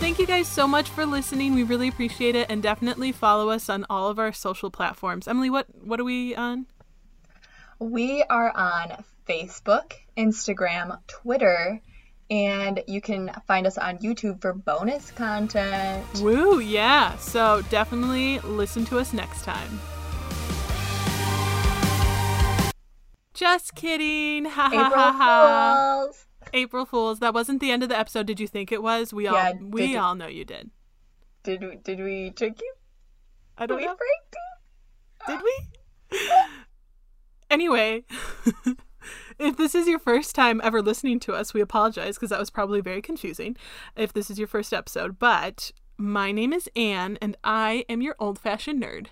thank you guys so much for listening. We really appreciate it, and definitely follow us on all of our social platforms. Emily, what what are we on? We are on Facebook, Instagram, Twitter, and you can find us on YouTube for bonus content. Woo, yeah. So definitely listen to us next time. Just kidding. Ha ha April ha ha. Fools. April Fools. That wasn't the end of the episode. Did you think it was? We all we did you- all know you did. Did we, did we trick you? I Did don't we know. you? Did we? anyway, if this is your first time ever listening to us, we apologize because that was probably very confusing if this is your first episode. But my name is Anne, and I am your old fashioned nerd.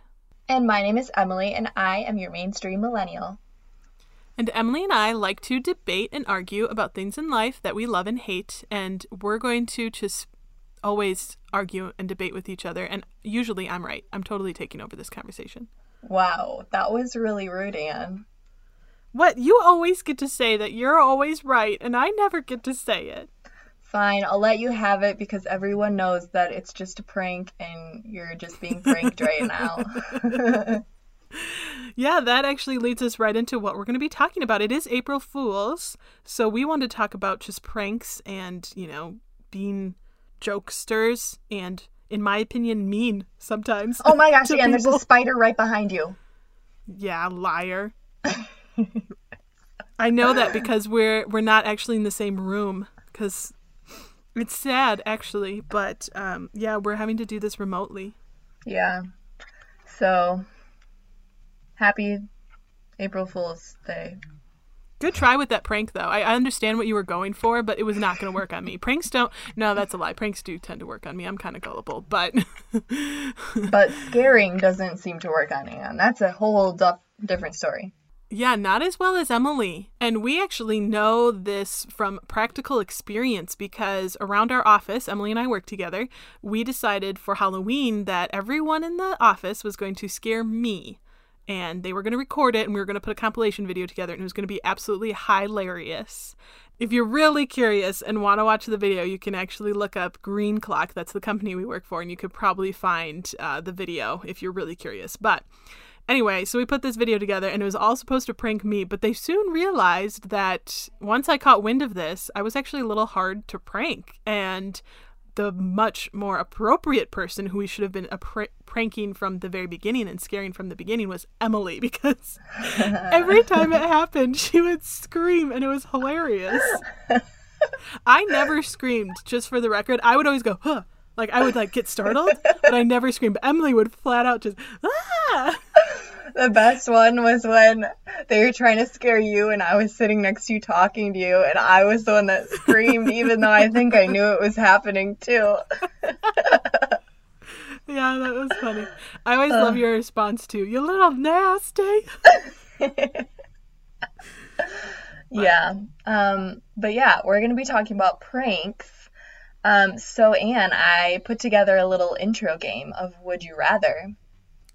And my name is Emily, and I am your mainstream millennial. And Emily and I like to debate and argue about things in life that we love and hate, and we're going to just always argue and debate with each other. And usually I'm right. I'm totally taking over this conversation. Wow, that was really rude, Anne. What? You always get to say that you're always right, and I never get to say it. Fine, I'll let you have it because everyone knows that it's just a prank and you're just being pranked right now. Yeah, that actually leads us right into what we're going to be talking about. It is April Fools, so we want to talk about just pranks and, you know, being jokesters and, in my opinion, mean sometimes. oh my gosh, Anne, there's a spider right behind you. Yeah, liar. I know that because we're we're not actually in the same room because it's sad actually, but um, yeah, we're having to do this remotely. Yeah. So, happy April Fool's Day. Good try with that prank, though. I, I understand what you were going for, but it was not going to work on me. Pranks don't. No, that's a lie. Pranks do tend to work on me. I'm kind of gullible, but But scaring doesn't seem to work on Anne. That's a whole duff- different story. yeah, not as well as Emily. And we actually know this from practical experience because around our office, Emily and I work together. We decided for Halloween that everyone in the office was going to scare me. And they were going to record it and we were going to put a compilation video together and it was going to be absolutely hilarious. If you're really curious and want to watch the video, you can actually look up Green Clock. That's the company we work for, and you could probably find uh, the video if you're really curious. But anyway, so we put this video together, and it was all supposed to prank me, but they soon realized that once I caught wind of this, I was actually a little hard to prank. And the much more appropriate person who we should have been pr- pranking from the very beginning and scaring from the beginning was Emily because every time it happened, she would scream and it was hilarious. I never screamed, just for the record. I would always go, huh. Like I would like get startled, but I never screamed. But Emily would flat out just ah. The best one was when they were trying to scare you, and I was sitting next to you talking to you, and I was the one that screamed, even though I think I knew it was happening too. Yeah, that was funny. I always love your response too. You little nasty. Yeah. Um, but yeah, we're going to be talking about pranks. Um, so, Anne, I put together a little intro game of Would You Rather.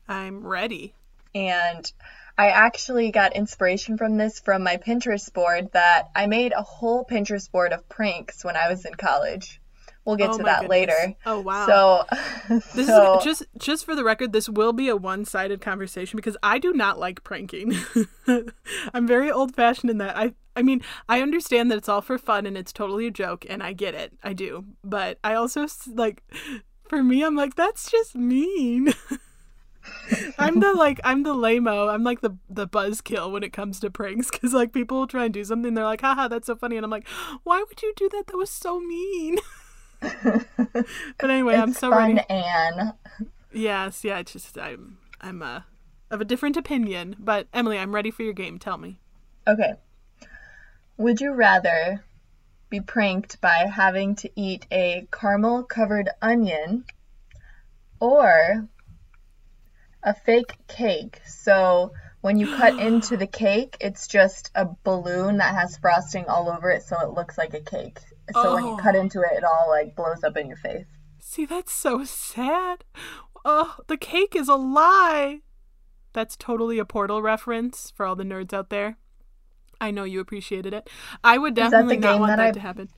I'm ready. And I actually got inspiration from this from my Pinterest board that I made a whole Pinterest board of pranks when I was in college. We'll get Oh to that goodness. later. Oh wow. So, This so is just just for the record, this will be a one-sided conversation because I do not like pranking. I'm very old-fashioned in that. I I mean, I understand that it's all for fun and it's totally a joke and I get it. I do. But I also like for me I'm like that's just mean. I'm the like I'm the lameo. I'm like the the buzzkill when it comes to pranks cuz like people will try and do something they're like haha that's so funny and I'm like why would you do that? That was so mean. but anyway, I'm so fun, ready. Anne. Yes, yeah, it's just I'm I'm uh of a different opinion, but Emily, I'm ready for your game. Tell me. Okay. Would you rather be pranked by having to eat a caramel covered onion or a fake cake? So when you cut into the cake, it's just a balloon that has frosting all over it so it looks like a cake. So when you Oh. cut into it, it all like blows up in your face. See, that's so sad. Oh, the cake is a lie. That's totally a portal reference for all the nerds out there. I know you appreciated it. I would definitely not want that that I- to happen.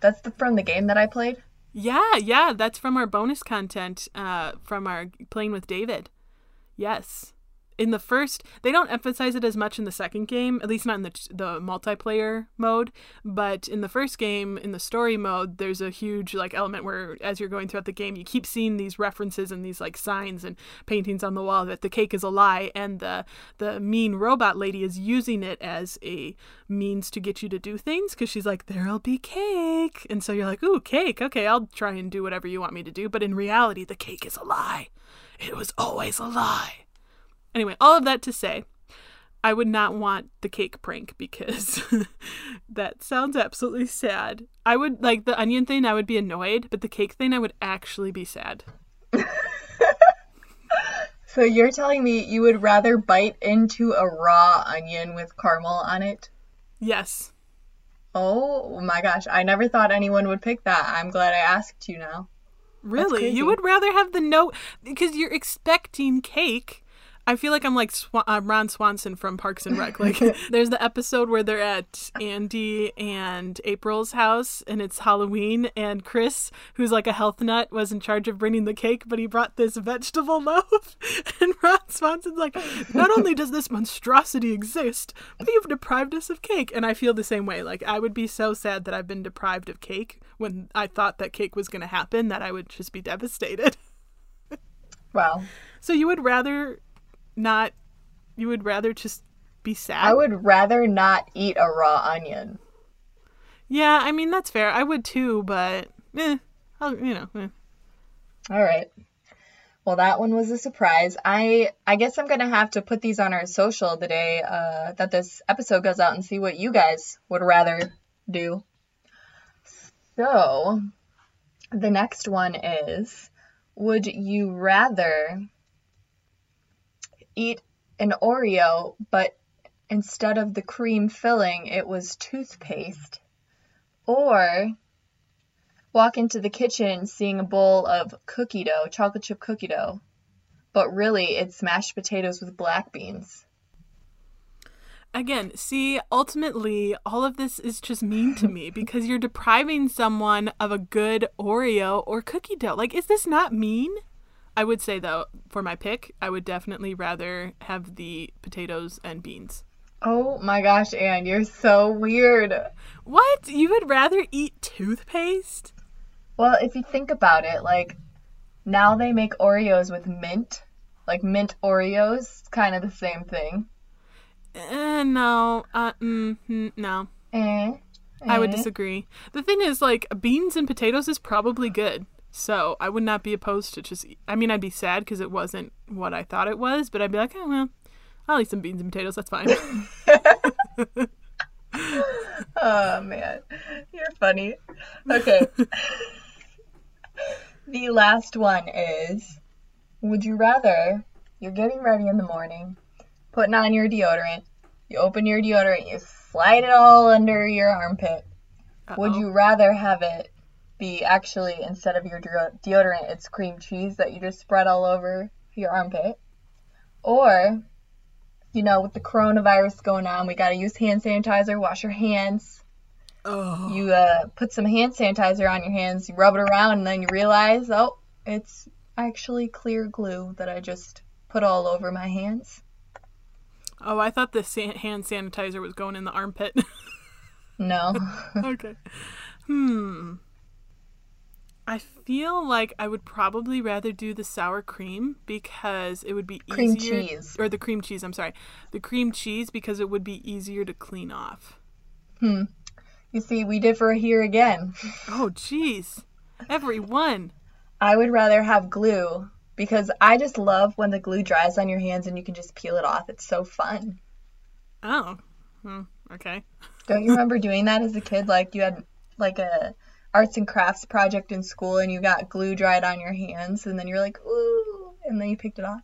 That's the, from the game that I played. Yeah, yeah, that's from our bonus content uh, from our playing with David. Yes. In the first, they don't emphasize it as much in the second game, at least not in the the multiplayer mode. But in the first game, in the story mode, there's a huge like element where, as you're going throughout the game, you keep seeing these references and these like signs and paintings on the wall that the cake is a lie, and the the mean robot lady is using it as a means to get you to do things because she's like, "There'll be cake," and so you're like, "Ooh, cake! Okay, I'll try and do whatever you want me to do." But in reality, the cake is a lie. It was always a lie. Anyway, all of that to say, I would not want the cake prank because that sounds absolutely sad. I would like the onion thing, I would be annoyed, but the cake thing, I would actually be sad. so you're telling me you would rather bite into a raw onion with caramel on it? Yes. Oh my gosh, I never thought anyone would pick that. I'm glad I asked you now. Really? You would rather have the note because you're expecting cake I feel like I'm like Sw- uh, Ron Swanson from Parks and Rec. Like, there's the episode where they're at Andy and April's house, and it's Halloween, and Chris, who's like a health nut, was in charge of bringing the cake, but he brought this vegetable loaf, and Ron Swanson's like, not only does this monstrosity exist, but you've deprived us of cake, and I feel the same way. Like, I would be so sad that I've been deprived of cake when I thought that cake was going to happen, that I would just be devastated. Wow. So you would rather not you would rather just be sad? I would rather not eat a raw onion. Yeah, I mean that's fair. I would too, but eh, I'll, you know. Eh. All right. Well, that one was a surprise. I I guess I'm gonna have to put these on our social the day uh, that this episode goes out and see what you guys would rather do. So, the next one is: Would you rather eat an Oreo, but instead of the cream filling, it was toothpaste. Or walk into the kitchen seeing a bowl of cookie dough, chocolate chip cookie dough, but really it's mashed potatoes with black beans. Again, see, ultimately, all of this is just mean to me because you're depriving someone of a good Oreo or cookie dough. Like, is this not mean? I would say though, for my pick, I would definitely rather have the potatoes and beans. Oh my gosh, Anne, you're so weird. What? You would rather eat toothpaste? Well, if you think about it, like now they make Oreos with mint, like mint Oreos, kind of the same thing. Uh, no, uh, mm, no. Eh, eh. I would disagree. The thing is, like, beans and potatoes is probably good. So I would not be opposed to just. I mean, I'd be sad because it wasn't what I thought it was, but I'd be like, oh well, I'll eat some beans and potatoes. That's fine. oh man, you're funny. Okay. the last one is: Would you rather you're getting ready in the morning, putting on your deodorant, you open your deodorant, you slide it all under your armpit. Uh-oh. Would you rather have it be actually instead of your deodorant, it's cream cheese that you just spread all over your armpit. Or, you know, with the coronavirus going on, we got to use hand sanitizer, wash your hands. Oh. You uh, put some hand sanitizer on your hands, you rub it around, and then you realize, oh, it's actually clear glue that I just put all over my hands. Oh, I thought the san- hand sanitizer was going in the armpit. no. okay. Hmm. I feel like I would probably rather do the sour cream because it would be cream easier. cheese. Or the cream cheese, I'm sorry. The cream cheese because it would be easier to clean off. Hmm. You see, we differ here again. Oh, jeez. Everyone. I would rather have glue because I just love when the glue dries on your hands and you can just peel it off. It's so fun. Oh. Hmm. Okay. Don't you remember doing that as a kid? Like you had like a arts and crafts project in school and you got glue dried on your hands and then you're like, ooh, and then you picked it off?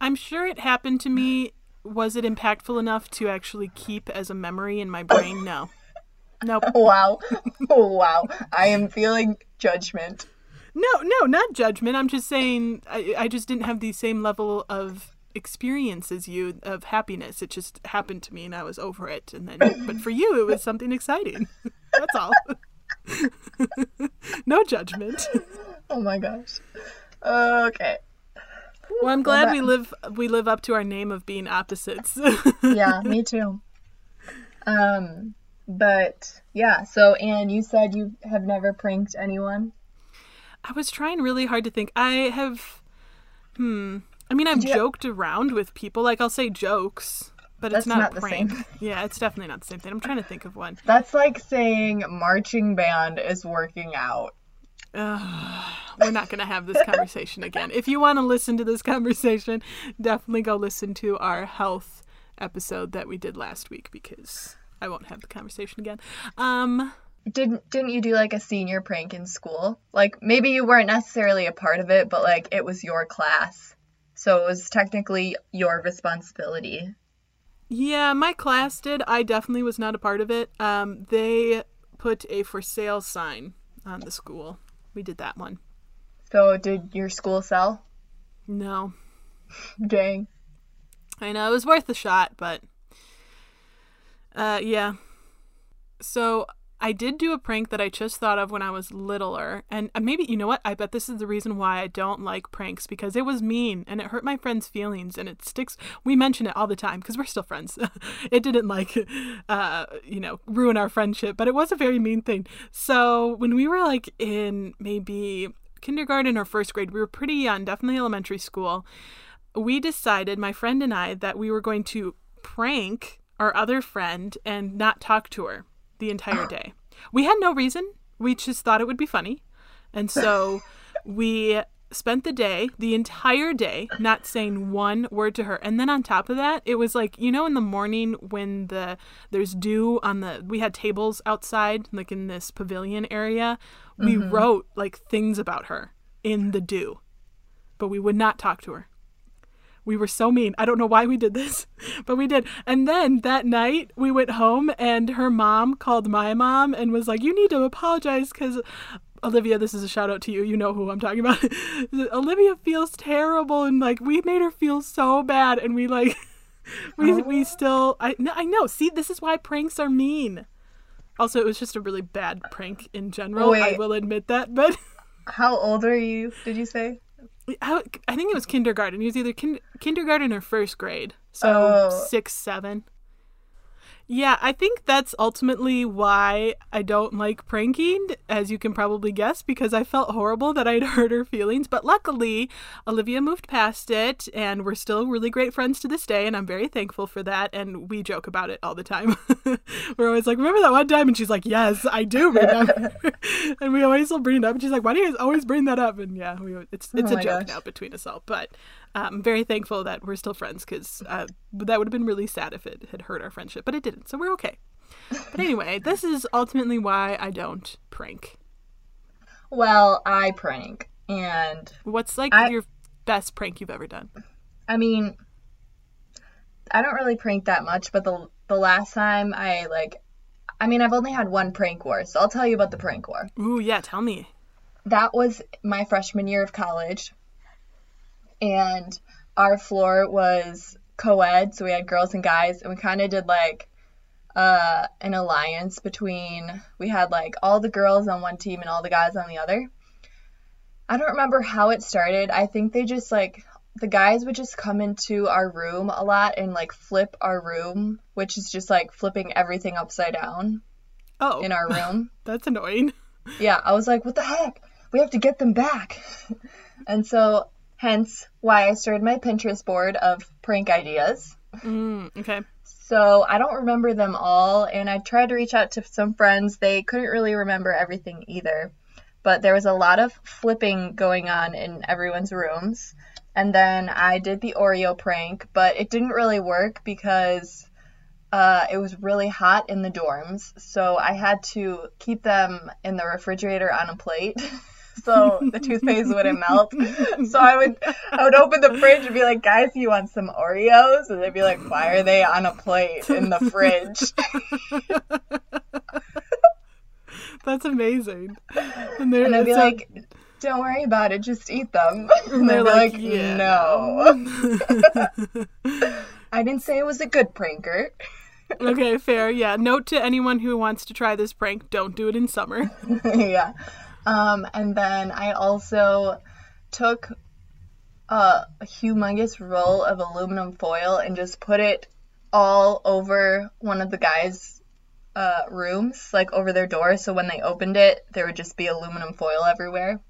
I'm sure it happened to me. Was it impactful enough to actually keep as a memory in my brain? No. Nope. wow. Oh, wow. I am feeling judgment. No, no, not judgment. I'm just saying I, I just didn't have the same level of experience as you of happiness. It just happened to me and I was over it. And then, but for you, it was something exciting. That's all. no judgment. Oh my gosh. Okay. Well, I'm glad that- we live we live up to our name of being opposites. Yeah, me too. Um, but yeah, so Anne, you said you have never pranked anyone. I was trying really hard to think. I have, hmm. I mean, I've you- joked around with people. Like I'll say jokes, but That's it's not, not a the prank. same. Yeah, it's definitely not the same thing. I'm trying to think of one. That's like saying marching band is working out. We're not going to have this conversation again. If you want to listen to this conversation, definitely go listen to our health episode that we did last week because I won't have the conversation again. Um, Didn't didn't you do like a senior prank in school? Like maybe you weren't necessarily a part of it, but like it was your class. So it was technically your responsibility. Yeah, my class did. I definitely was not a part of it. Um, they put a for sale sign on the school. We did that one. So did your school sell? No, Dang. I know it was worth a shot, but uh, yeah. So I did do a prank that I just thought of when I was littler, and uh, maybe you know what? I bet this is the reason why I don't like pranks because it was mean and it hurt my friend's feelings, and it sticks. We mention it all the time because we're still friends. it didn't like, uh, you know, ruin our friendship, but it was a very mean thing. So when we were like in maybe kindergarten or first grade, we were pretty young, definitely elementary school we decided, my friend and I, that we were going to prank our other friend and not talk to her the entire day. We had no reason. We just thought it would be funny. And so we spent the day, the entire day, not saying one word to her. And then on top of that, it was like, you know, in the morning when the there's dew on the we had tables outside, like in this pavilion area, we mm-hmm. wrote like things about her in the dew. But we would not talk to her. We were so mean. I don't know why we did this, but we did. And then that night we went home and her mom called my mom and was like, You need to apologize because Olivia, this is a shout out to you. You know who I'm talking about. Olivia feels terrible and like we made her feel so bad and we like we we oh. still I no, I know. See, this is why pranks are mean. Also, it was just a really bad prank in general. I will admit that, but How old are you, did you say? I, I think it was kindergarten. He was either kin- kindergarten or first grade. So Oh. six, seven. Yeah, I think that's ultimately why I don't like pranking, as you can probably guess, because I felt horrible that I'd hurt her feelings. But luckily, Olivia moved past it, and we're still really great friends to this day, and I'm very thankful for that. And we joke about it all the time. we're always like, "Remember that one time?" And she's like, "Yes, I do remember." and we always will bring it up, and she's like, "Why do you guys always bring that up?" And yeah, we, it's it's Oh a joke gosh. now between us all. But I'm very thankful that we're still friends because uh, that would have been really sad if it had hurt our friendship, but it didn't, so we're okay. But anyway, this is ultimately why I don't prank. Well, I prank. And What's like I- your best prank you've ever done? I mean, I don't really prank that much, but the the last time I like, I mean, I've only had one prank war, so I'll tell you about the prank war. Ooh, yeah, tell me. That was my freshman year of college, and our floor was co-ed, so we had girls and guys, and we kind of did like uh, an alliance between we had like all the girls on one team and all the guys on the other. I don't remember how it started. I think they just like the guys would just come into our room a lot and like flip our room, which is just like flipping everything upside down Oh, in our room. that's annoying. yeah, I was like, what the heck? We have to get them back. and so, hence why I started my Pinterest board of prank ideas. Mm, okay. So I don't remember them all, and I tried to reach out to some friends. They couldn't really remember everything either. But there was a lot of flipping going on in everyone's rooms. And then I did the Oreo prank, but it didn't really work because uh, it was really hot in the dorms. So I had to keep them in the refrigerator on a plate. So the toothpaste wouldn't melt. So I would I would open the fridge and be like, guys, you want some Oreos? And they'd be like, why are they on a plate in the fridge? That's amazing. And they're, And I'd be so- like, don't worry about it, just eat them. and they're they'd be like, like, yeah, no. I didn't say it was a good pranker. okay, fair. Yeah. Note to anyone who wants to try this prank: don't do it in summer. yeah. Um, and then I also took a, humongous roll of aluminum foil and just put it all over one of the guys' uh, rooms, like over their door. So when they opened it, there would just be aluminum foil everywhere.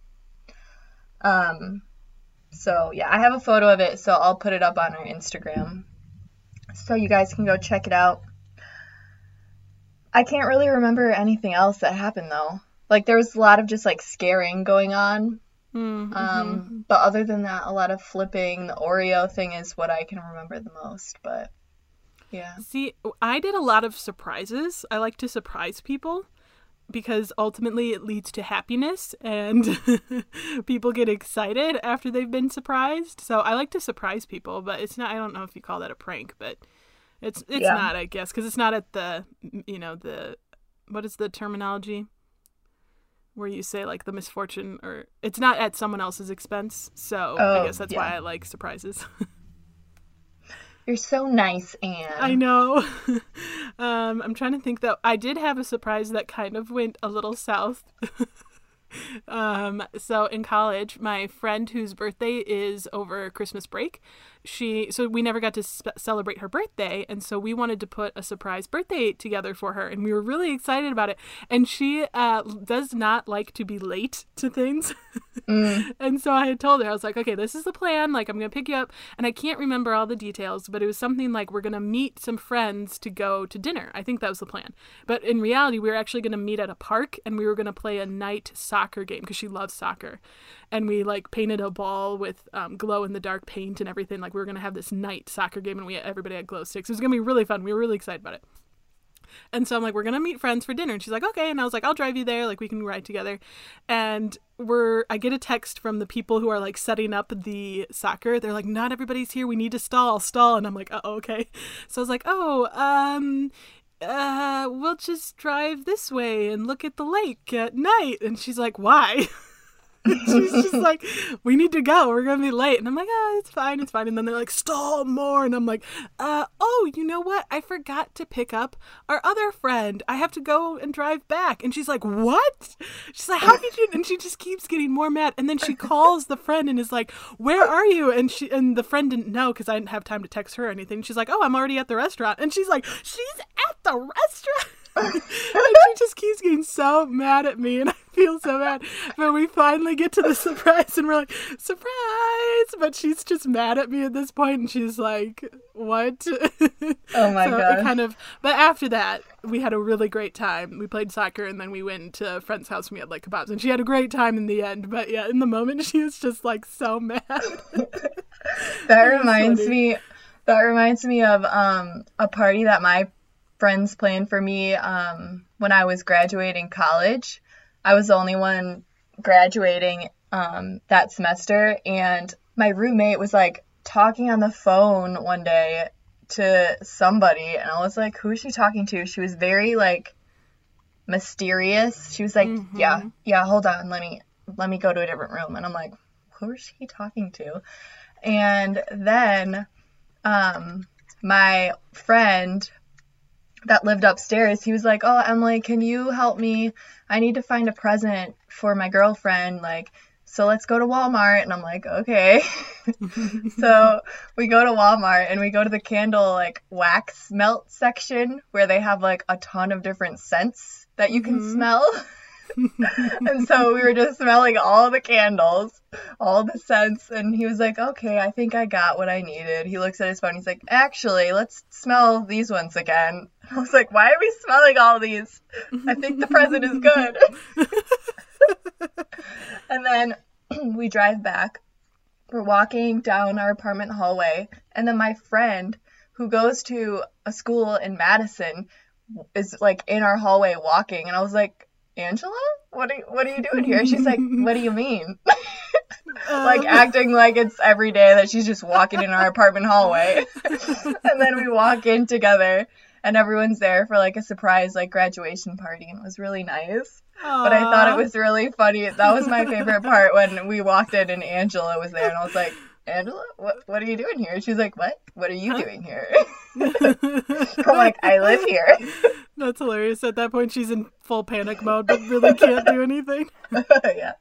Um, so yeah, I have a photo of it, so I'll put it up on our Instagram, so you guys can go check it out. I can't really remember anything else that happened though. Like there was a lot of just like scaring going on. Mm-hmm. Um, but other than that, a lot of flipping. The Oreo thing is what I can remember the most. But yeah. See, I did a lot of surprises. I like to surprise people because ultimately it leads to happiness and people get excited after they've been surprised. So I like to surprise people, but it's not I don't know if you call that a prank, but it's it's Yeah. not, I guess, cuz it's not at the you know, the what is the terminology? Where you say like the misfortune or it's not at someone else's expense. So I Oh, guess that's yeah. why I like surprises. You're so nice, Anne. I know. um, I'm trying to think though. I did have a surprise that kind of went a little south. um, so in college, my friend whose birthday is over Christmas break, she so we never got to sp- celebrate her birthday, and so we wanted to put a surprise birthday together for her, and we were really excited about it. And she uh, does not like to be late to things. Mm. And so I had told her, I was like, okay, this is the plan. Like, I'm going to pick you up. And I can't remember all the details, but it was something like we're going to meet some friends to go to dinner. I think that was the plan. But in reality, we were actually going to meet at a park and we were going to play a night soccer game because she loves soccer. And we like painted a ball with um, glow in the dark paint and everything. Like, we were going to have this night soccer game and we everybody had glow sticks. It was going to be really fun. We were really excited about it. And so I'm like, we're gonna meet friends for dinner. And she's like, okay. And I was like, I'll drive you there. Like we can ride together. And we're I get a text from the people who are like setting up the soccer. They're like, not everybody's here. We need to stall, stall. And I'm like, oh, okay. So I was like, oh, um, uh, we'll just drive this way and look at the lake at night. And she's like, why? She's just like, we need to go. We're gonna be late. And I'm like, oh, it's fine, it's fine. And then they're like, stall more. And I'm like, uh, oh, you know what? I forgot to pick up our other friend. I have to go and drive back. And she's like, what? She's like, how did you? And she just keeps getting more mad. And then she calls the friend and is like, where are you? And she and the friend didn't know because I didn't have time to text her or anything. She's like, oh, I'm already at the restaurant. And she's like, she's at the restaurant. And she just keeps getting so mad at me and I feel so bad. But we finally get to the surprise and we're like, surprise! But she's just mad at me at this point and she's like, what? Oh my so God. Kind of but after that, we had a really great time. We played soccer and then we went to a friend's house and we had like kebabs and she had a great time in the end. But yeah, in the moment she was just like so mad. That reminds funny. me that reminds me of um a party that my friends planned for me um when I was graduating college. I was the only one graduating um that semester and my roommate was like talking on the phone one day to somebody and I was like who is she talking to? She was very like mysterious. She was like, "Yeah, yeah, hold on. Let me let me go to a different room." And I'm like, "Who is she talking to?" And then um, my friend that lived upstairs, he was like, "Oh, Emily, can you help me? I need to find a present for my girlfriend. Like, so let's go to Walmart." And I'm like, "Okay." so we go to Walmart and we go to the candle like wax melt section where they have like a ton of different scents that you can Mhm. smell. and so we were just smelling all the candles, all the scents, and he was like, "Okay, I think I got what I needed." He looks at his phone. He's like, "Actually, let's smell these ones again." I was like, "Why are we smelling all these? I think the present is good." and then we drive back. We're walking down our apartment hallway, and then my friend who goes to a school in Madison is like in our hallway walking, and I was like, Angela, what are you, what are you doing here? She's like, what do you mean? like Um, acting like it's every day that she's just walking in our apartment hallway. and then we walk in together, and everyone's there for like a surprise like graduation party, and it was really nice. But I thought it was really funny. That was my favorite part when we walked in and Angela was there, and I was like, Angela, what what are you doing here? She's like, what? What are you doing here? I'm like, I live here. That's hilarious. At that point, she's in full panic mode, but really can't do anything. yeah.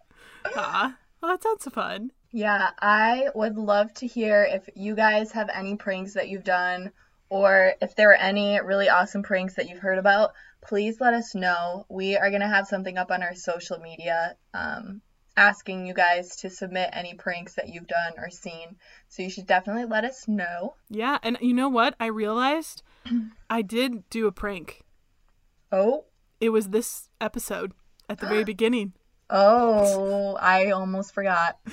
Ah, well, that sounds fun. Yeah, I would love to hear if you guys have any pranks that you've done or if there are any really awesome pranks that you've heard about. Please let us know. We are going to have something up on our social media um, asking you guys to submit any pranks that you've done or seen. So you should definitely let us know. Yeah, and you know what? I realized I did do a prank. Oh, It was this episode at the very beginning. oh, I almost forgot.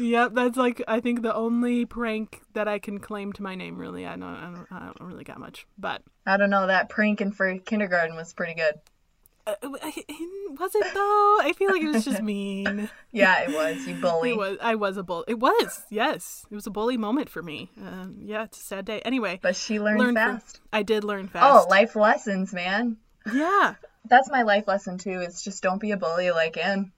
Yep, that's like I think the only prank that I can claim to my name. Really, I don't, I don't, I don't really got much, but I don't know, that prank in for kindergarten was pretty good. Uh, was it though? I feel like it was just mean. Yeah, it was. You bully. It was. I was a bully. It was. Yes, it was a bully moment for me. Um, yeah, it's a sad day. Anyway, But she learned learned from- fast. I did learn fast. Oh, life lessons, man. yeah. That's my life lesson too. It's just don't be a bully like Anne.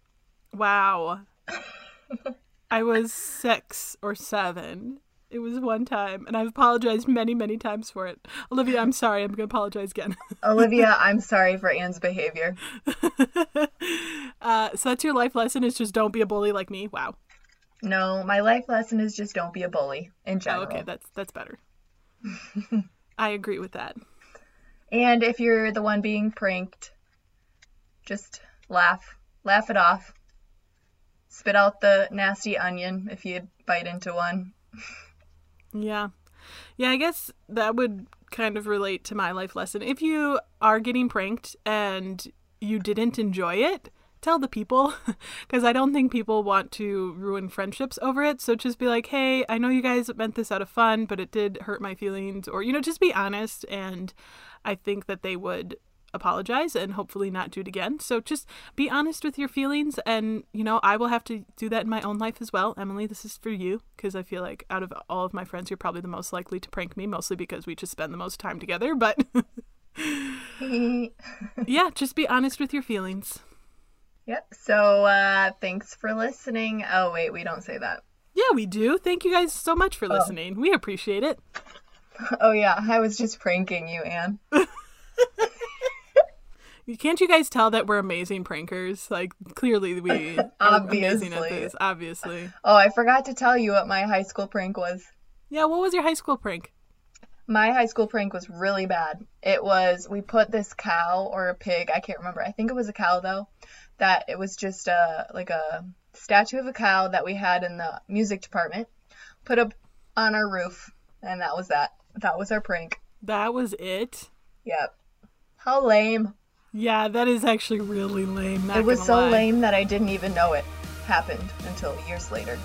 Wow. I was six or seven. It was one time, and I've apologized many, many times for it. Olivia, I'm sorry. I'm going to apologize again. Olivia, I'm sorry for Anne's behavior. uh, so that's your life lesson is just don't be a bully like me. Wow. No, my life lesson is just don't be a bully in Oh, general. okay, that's that's better. I agree with that. And if you're the one being pranked, just laugh. Laugh it off. Spit out the nasty onion if you bite into one. Yeah. Yeah, I guess that would kind of relate to my life lesson. If you are getting pranked and you didn't enjoy it, tell the people because I don't think people want to ruin friendships over it. So just be like, "Hey, I know you guys meant this out of fun, but it did hurt my feelings." Or, you know, just be honest and I think that they would apologize and hopefully not do it again. So just be honest with your feelings and, you know, I will have to do that in my own life as well. Emily, this is for you because I feel like out of all of my friends, you're probably the most likely to prank me, mostly because we just spend the most time together, but yeah, just be honest with your feelings. Yep. So uh, thanks for listening. Oh wait, we don't say that. Yeah, we do. Thank you guys so much for listening. We appreciate it. Oh yeah, I was just pranking you, Anne. Can't you guys tell that we're amazing prankers? Like, clearly we are amazing at Obviously. this, obviously. Oh, I forgot to tell you what my high school prank was. Yeah, what was your high school prank? My high school prank was really bad. It was we put this cow or a pig, I can't remember. I think it was a cow though. That it was just a like a statue of a cow that we had in the music department. Put up on our roof, and that was that. That was our prank. That was it? Yep. How lame. Yeah, that is actually really lame. It was so lie. lame that I didn't even know it happened until years later.